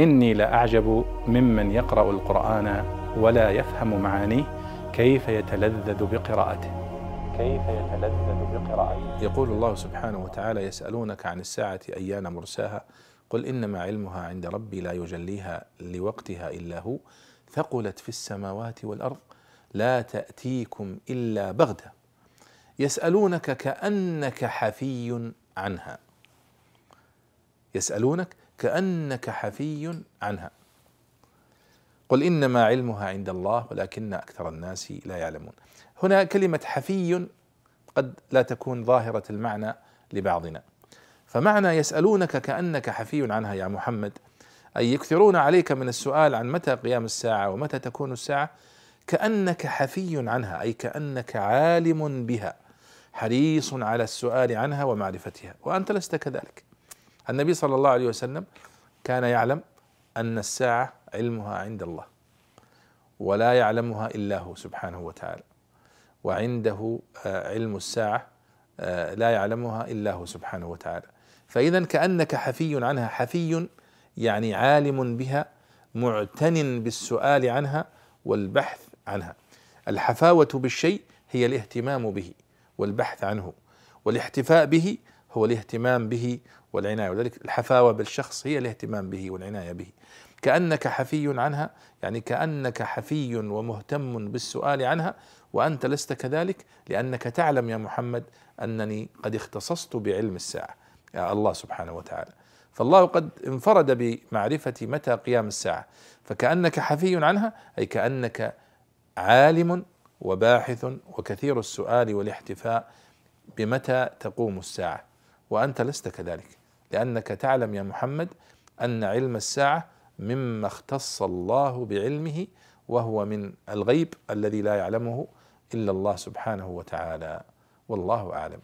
إني لأعجب ممن يقرأ القرآن ولا يفهم معانيه كيف يتلذذ بقراءته. كيف يتلذذ بقراءته. يقول الله سبحانه وتعالى يسألونك عن الساعة أيان مرساها؟ قل إنما علمها عند ربي لا يجليها لوقتها إلا هو. ثقلت في السماوات والأرض لا تأتيكم إلا بغتة. يسألونك كأنك حفي عنها. يسألونك كأنك حفي عنها. قل إنما علمها عند الله ولكن أكثر الناس لا يعلمون. هنا كلمة حفي قد لا تكون ظاهرة المعنى لبعضنا. فمعنى يسألونك كأنك حفي عنها يا محمد أي يكثرون عليك من السؤال عن متى قيام الساعة ومتى تكون الساعة كأنك حفي عنها أي كأنك عالم بها حريص على السؤال عنها ومعرفتها وأنت لست كذلك. النبي صلى الله عليه وسلم كان يعلم أن الساعة علمها عند الله ولا يعلمها إلا هو سبحانه وتعالى. وعنده علم الساعة لا يعلمها إلا هو سبحانه وتعالى. فإذا كأنك حفي عنها. حفي يعني عالم بها معتن بالسؤال عنها والبحث عنها. الحفاوة بالشيء هي الاهتمام به والبحث عنه والاحتفاء به هو الاهتمام به والعناية. ولذلك الحفاوة بالشخص هي الاهتمام به والعناية به. كأنك حفي عنها يعني كأنك حفي ومهتم بالسؤال عنها وأنت لست كذلك لأنك تعلم يا محمد أنني قد اختصصت بعلم الساعة. يا الله سبحانه وتعالى. فالله قد انفرد بمعرفة متى قيام الساعة. فكأنك حفي عنها أي كأنك عالم وباحث وكثير السؤال والاحتفاء بمتى تقوم الساعة. وأنت لست كذلك. لأنك تعلم يا محمد أن علم الساعة مما اختص الله بعلمه وهو من الغيب الذي لا يعلمه إلا الله سبحانه وتعالى. والله أعلم.